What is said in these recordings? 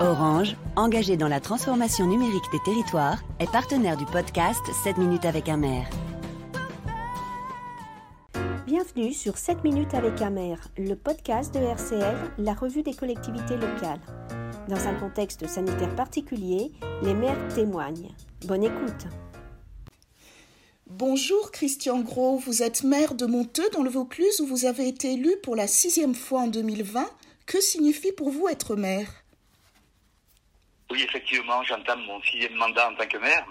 Orange, engagé dans la transformation numérique des territoires, est partenaire du podcast 7 minutes avec un maire. Bienvenue sur 7 minutes avec un maire, le podcast de RCL, la revue des collectivités locales. Dans un contexte sanitaire particulier, les maires témoignent. Bonne écoute. Bonjour Christian Gros, vous êtes maire de Monteux dans le Vaucluse où vous avez été élu pour la sixième fois en 2020. Que signifie pour vous être maire? Oui, effectivement, j'entame mon sixième mandat en tant que maire.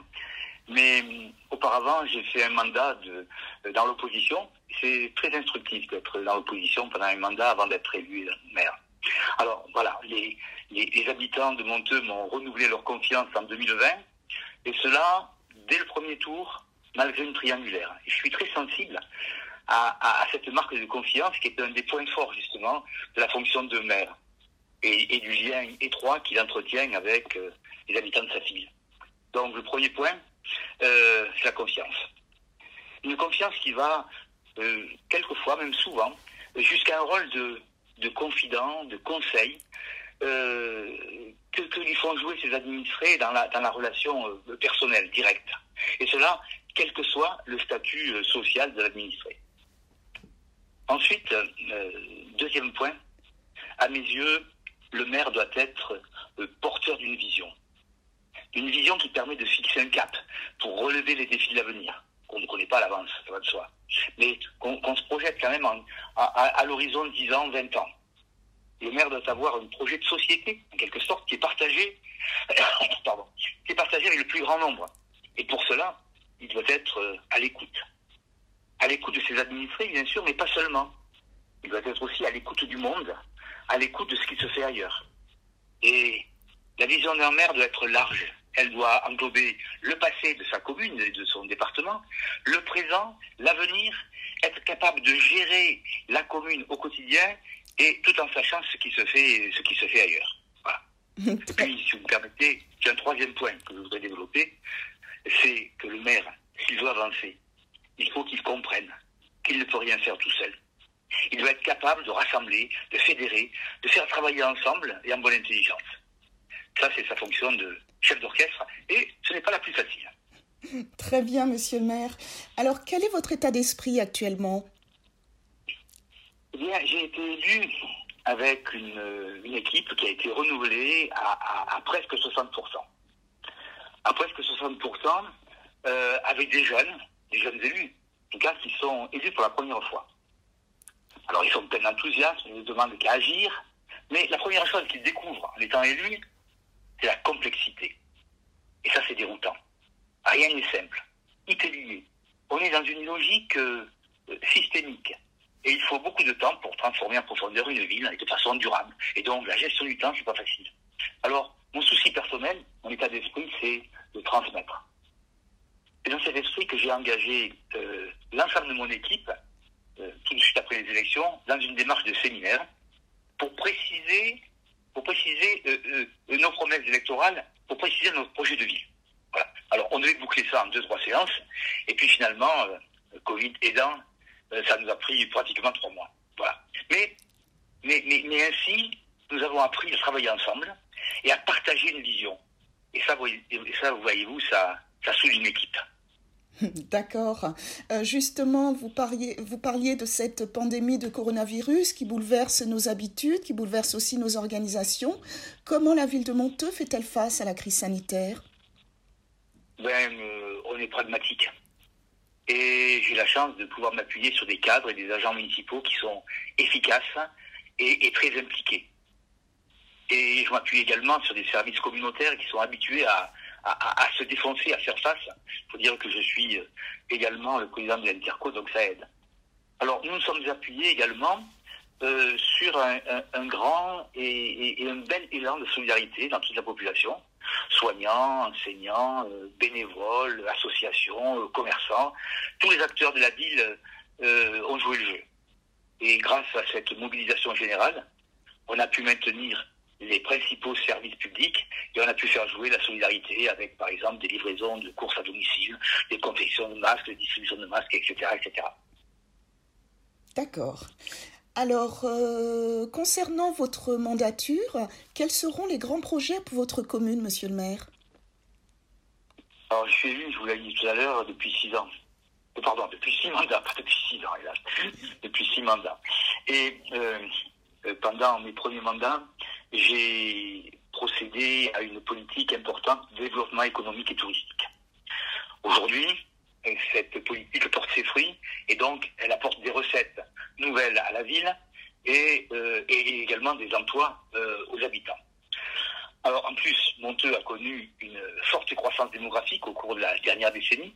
Mais euh, auparavant, j'ai fait un mandat de, euh, dans l'opposition. C'est très instructif d'être dans l'opposition pendant un mandat avant d'être élu maire. Alors voilà, les, les, habitants de Monteux m'ont renouvelé leur confiance en 2020, et cela dès le premier tour, malgré une triangulaire. Je suis très sensible à, à cette marque de confiance qui est un des points forts justement de la fonction de maire et, du lien étroit qu'il entretient avec euh, les habitants de sa ville. Donc le premier point, euh, c'est la confiance. Une confiance qui va, euh, quelquefois, même souvent, jusqu'à un rôle de, de confident, de conseil, que, que, lui font jouer ses administrés dans la, dans la relation personnelle, directe. Et cela, quel que soit le statut social de l'administré. Ensuite, deuxième point, à mes yeux, le maire doit être euh, porteur d'une vision. Une vision qui permet de fixer un cap pour relever les défis de l'avenir, qu'on ne connaît pas à l'avance, ça va de soi. Mais qu'on se projette quand même à, l'horizon de 10 ans, 20 ans. Le maire doit avoir un projet de société, en quelque sorte, qui est partagé, pardon, qui est partagé avec le plus grand nombre. Et pour cela, il doit être euh, à l'écoute. À l'écoute de ses administrés, bien sûr, mais pas seulement. Il doit être aussi à l'écoute du monde, à l'écoute de ce qui se fait ailleurs. Et la vision d'un maire doit être large. Elle doit englober le passé de sa commune et de son département, le présent, l'avenir, être capable de gérer la commune au quotidien et tout en sachant ce qui se fait, ce qui se fait ailleurs. Voilà. Puis, si vous me permettez, j'ai un troisième point que je voudrais développer, c'est que le maire, s'il veut avancer, il faut qu'il comprenne qu'il ne peut rien faire tout seul. Il doit être capable de rassembler, de fédérer, de faire travailler ensemble et en bonne intelligence. Ça, c'est sa fonction de chef d'orchestre et ce n'est pas la plus facile. Très bien, monsieur le maire. Alors, quel est votre état d'esprit actuellement? Eh bien, j'ai été élu avec une, équipe qui a été renouvelée à, presque 60%. À presque 60%, euh, avec des jeunes, des jeunes élus, en tout cas qui sont élus pour la première fois. Alors ils sont pleins d'enthousiasme, ils ne demandent qu'à agir, mais la première chose qu'ils découvrent en étant élus, c'est la complexité. Et ça, c'est déroutant. Rien n'est simple. Tout est lié. On est dans une logique euh, systémique. Et il faut beaucoup de temps pour transformer en profondeur une ville et de façon durable. Et donc, la gestion du temps, c'est pas facile. Alors, mon souci personnel, mon état d'esprit, c'est de transmettre. C'est dans cet esprit que j'ai engagé euh, l'ensemble de mon équipe euh, tout de suite après les élections, dans une démarche de séminaire, pour préciser, pour préciser euh, euh, nos promesses électorales, pour préciser notre projet de vie. Voilà. Alors, on devait boucler ça en deux, trois séances, et puis finalement, Covid aidant, ça nous a pris pratiquement trois mois. Voilà. Mais, mais, mais, ainsi, nous avons appris à travailler ensemble et à partager une vision. Et ça, et ça voyez-vous, ça, ça souligne une équipe. D'accord. Euh, justement, vous parliez, vous parliez de cette pandémie de coronavirus qui bouleverse nos habitudes, qui bouleverse aussi nos organisations. Comment la ville de Monteux fait-elle face à la crise sanitaire? Ben, euh, On est pragmatique. Et j'ai la chance de pouvoir m'appuyer sur des cadres et des agents municipaux qui sont efficaces et, et très impliqués. Et je m'appuie également sur des services communautaires qui sont habitués à, à, se défoncer, à faire face. Il faut dire que je suis euh, également le président de l'Interco, donc ça aide. Alors nous nous sommes appuyés également euh, sur un, grand et, un bel élan de solidarité dans toute la population, soignants, enseignants, euh, bénévoles, associations, commerçants, tous les acteurs de la ville ont joué le jeu. Et grâce à cette mobilisation générale, on a pu maintenir les principaux services publics et on a pu faire jouer la solidarité avec, par exemple, des livraisons de courses à domicile, des confections de masques, des distributions de masques, etc. etc. D'accord. Alors, concernant votre mandature, quels seront les grands projets pour votre commune, monsieur le maire? Alors, je suis élu, je vous l'ai dit tout à l'heure, depuis six ans. Pardon, depuis six mandats, pas depuis six ans, hélas. depuis six mandats. Et pendant mes premiers mandats, j'ai procédé à une politique importante de développement économique et touristique. Aujourd'hui, cette politique porte ses fruits et donc elle apporte des recettes nouvelles à la ville et, euh, également des emplois euh, aux habitants. Alors en plus, Monteux a connu une forte croissance démographique au cours de la dernière décennie.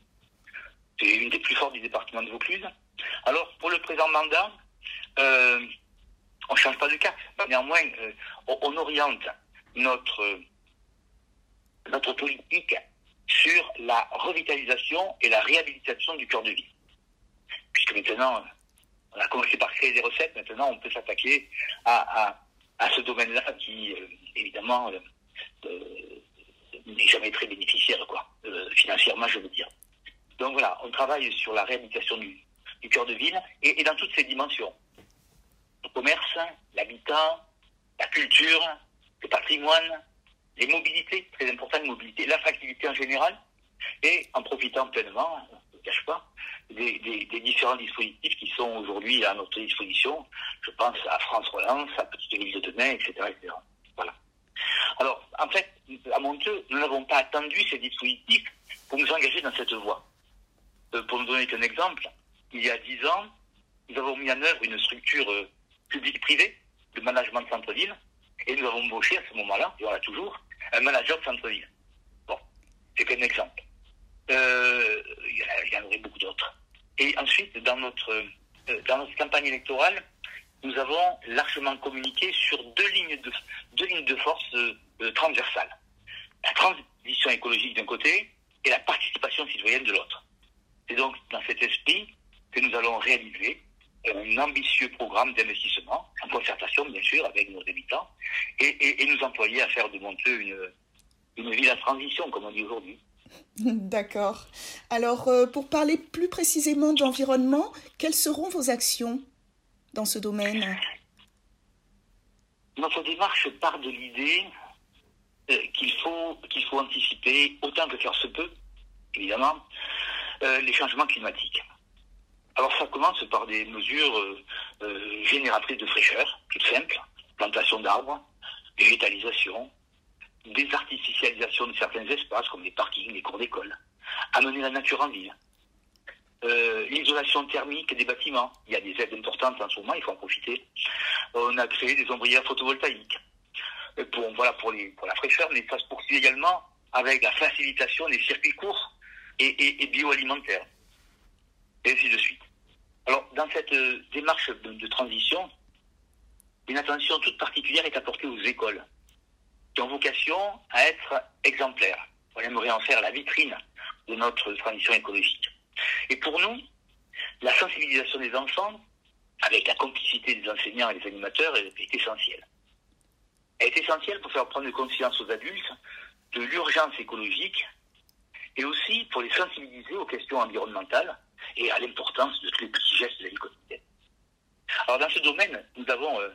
C'est une des plus fortes du département de Vaucluse. Alors pour le présent mandat, euh, on ne change pas de cap. Néanmoins, on, oriente notre, notre politique sur la revitalisation et la réhabilitation du cœur de ville. Puisque maintenant, on a commencé par créer des recettes, maintenant on peut s'attaquer à, ce domaine-là qui, euh, évidemment, euh, euh, n'est jamais très bénéficiaire, quoi, financièrement, je veux dire. Donc voilà, on travaille sur la réhabilitation du, cœur de ville et, dans toutes ses dimensions. Le commerce, l'habitat, la culture, le patrimoine, les mobilités, très importantes mobilités, l'attractivité en général, et en profitant pleinement, je ne cache pas, des, différents dispositifs qui sont aujourd'hui à notre disposition. Je pense à France Relance, à Petite Ville de Demain, etc.. Voilà. Alors, en fait, à Monteux, nous n'avons pas attendu ces dispositifs pour nous engager dans cette voie. Euh, pour nous donner qu'un exemple, il y a dix ans, nous avons mis en œuvre une structure euh, publique-privée de management de centre-ville, et nous avons embauché à ce moment-là, et on l'a toujours, un manager de centre-ville. Bon, c'est qu'un exemple. Euh, il y en aurait beaucoup d'autres. Et ensuite, dans notre, euh, dans notre campagne électorale, nous avons largement communiqué sur deux lignes de, deux lignes de force euh, transversales. La transition écologique d'un côté et la participation citoyenne de l'autre. C'est donc dans cet esprit que nous allons réaliser un ambitieux programme d'investissement, en concertation bien sûr avec nos habitants, et, nous employer à faire de Monteux une, une ville à transition, comme on dit aujourd'hui. D'accord. Alors, euh, pour parler plus précisément d'environnement, quelles seront vos actions dans ce domaine? Notre démarche part de l'idée euh, qu'il faut, qu'il faut anticiper, autant que faire se peut, évidemment, euh, les changements climatiques. Alors ça commence par des mesures euh, euh, génératrices de fraîcheur, toutes simples, plantation d'arbres, végétalisation, désartificialisation de certains espaces comme les parkings, les cours d'école, amener la nature en ville, euh, l'isolation thermique des bâtiments. Il y a des aides importantes en ce moment, il faut en profiter. On a créé des ombrières photovoltaïques pour, la fraîcheur, mais ça se poursuit également avec la facilitation des circuits courts et bioalimentaires et ainsi de suite. Alors, dans cette euh, démarche de, transition, une attention toute particulière est apportée aux écoles, qui ont vocation à être exemplaires. On aimerait en faire la vitrine de notre transition écologique. Et pour nous, la sensibilisation des enfants, avec la complicité des enseignants et des animateurs, est, est essentielle. Elle est essentielle pour faire prendre conscience aux adultes de l'urgence écologique et aussi pour les sensibiliser aux questions environnementales et à l'importance de tous les petits gestes de la vie quotidienne. Alors dans ce domaine, nous avons, euh,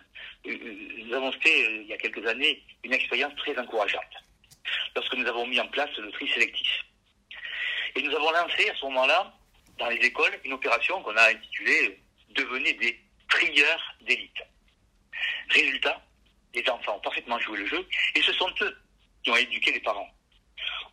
euh, nous avons fait euh, il y a quelques années une expérience très encourageante lorsque nous avons mis en place le tri sélectif. Et nous avons lancé à ce moment-là, dans les écoles, une opération qu'on a intitulée Devenez des trieurs d'élite. Résultat, les enfants ont parfaitement joué le jeu et ce sont eux qui ont éduqué les parents.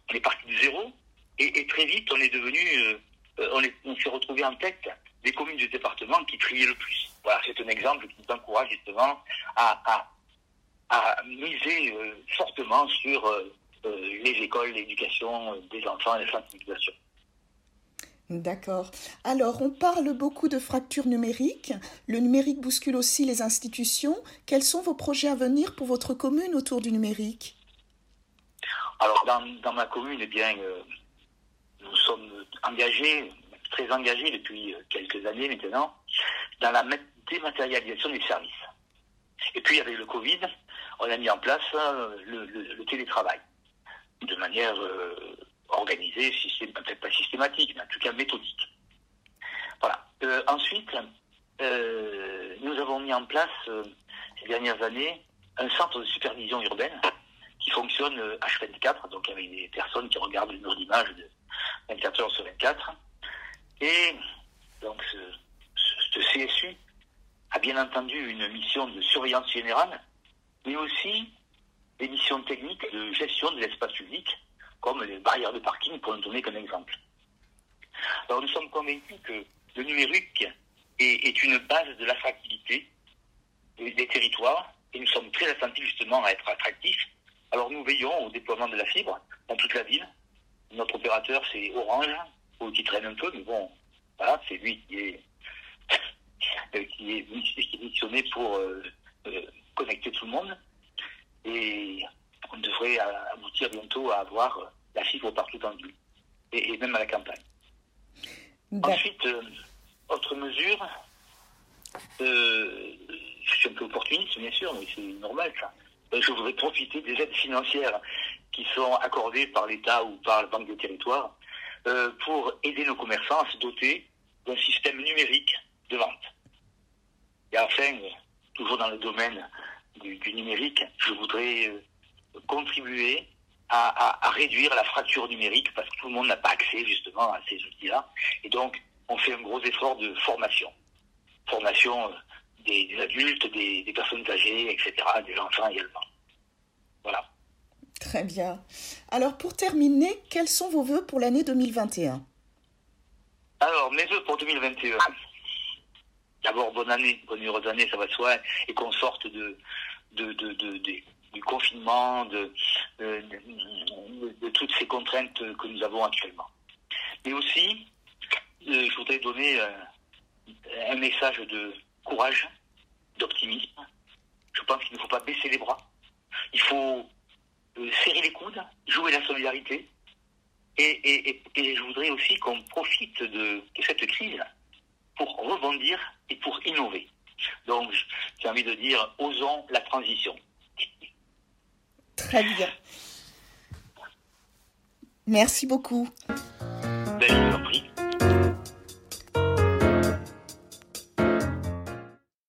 On est parti de zéro et, très vite on est devenu euh, on, s'est retrouvé en tête des communes du département qui triaient le plus. Voilà, c'est un exemple qui nous encourage justement à, miser euh, fortement sur euh, les écoles, l'éducation des enfants, la sensibilisation. D'accord. Alors, on parle beaucoup de fracture numérique. Le numérique bouscule aussi les institutions. Quels sont vos projets à venir pour votre commune autour du numérique? Alors, dans, ma commune, eh bien, engagés, très engagés depuis quelques années maintenant, dans la dématérialisation des services. Et puis avec le Covid, on a mis en place euh, le, télétravail de manière euh, organisée, peut-être pas systématique, mais en tout cas méthodique. Voilà. Euh, ensuite, nous avons mis en place ces dernières années un centre de supervision urbaine qui fonctionne H24, donc avec des personnes qui regardent nos images de 24 heures sur 24. Et donc ce, CSU a bien entendu une mission de surveillance générale, mais aussi des missions techniques de gestion de l'espace public, comme les barrières de parking, pour ne donner qu'un exemple. Alors nous sommes convaincus que le numérique est, une base de l'attractivité des territoires, et nous sommes très attentifs justement à être attractifs. Alors nous veillons au déploiement de la fibre dans toute la ville. Notre opérateur, c'est Orange, qui traîne un peu, mais bon, voilà, c'est lui qui est, qui est, missionné pour euh, euh, connecter tout le monde. Et on devrait aboutir bientôt à avoir la fibre partout en ville, et, même à la campagne. Ensuite, euh, autre mesure, je suis un peu opportuniste, bien sûr, mais c'est normal ça. Je voudrais profiter des aides financières qui sont accordées par l'État ou par la Banque des territoires pour aider nos commerçants à se doter d'un système numérique de vente. Et enfin, toujours dans le domaine du, numérique, je voudrais euh, contribuer à, réduire la fracture numérique parce que tout le monde n'a pas accès justement à ces outils-là. Et donc, on fait un gros effort de formation. Formation euh, des, adultes, des, des, personnes âgées, etc., des enfants également. Voilà. Très bien. Alors, pour terminer, quels sont vos voeux pour l'année 2021 alors, mes voeux pour 2021. D'abord, bonne année, bonne heureuse année, ça va de soi, et qu'on sorte de, du confinement, de, toutes ces contraintes que nous avons actuellement. Mais aussi, euh, je voudrais donner euh, un message de courage, d'optimisme. Je pense qu'il ne faut pas baisser les bras. Il faut euh, serrer les coudes, jouer la solidarité, et, je voudrais aussi qu'on profite de, cette crise pour rebondir et pour innover. Donc, j'ai envie de dire, osons la transition. Très bien. Merci beaucoup.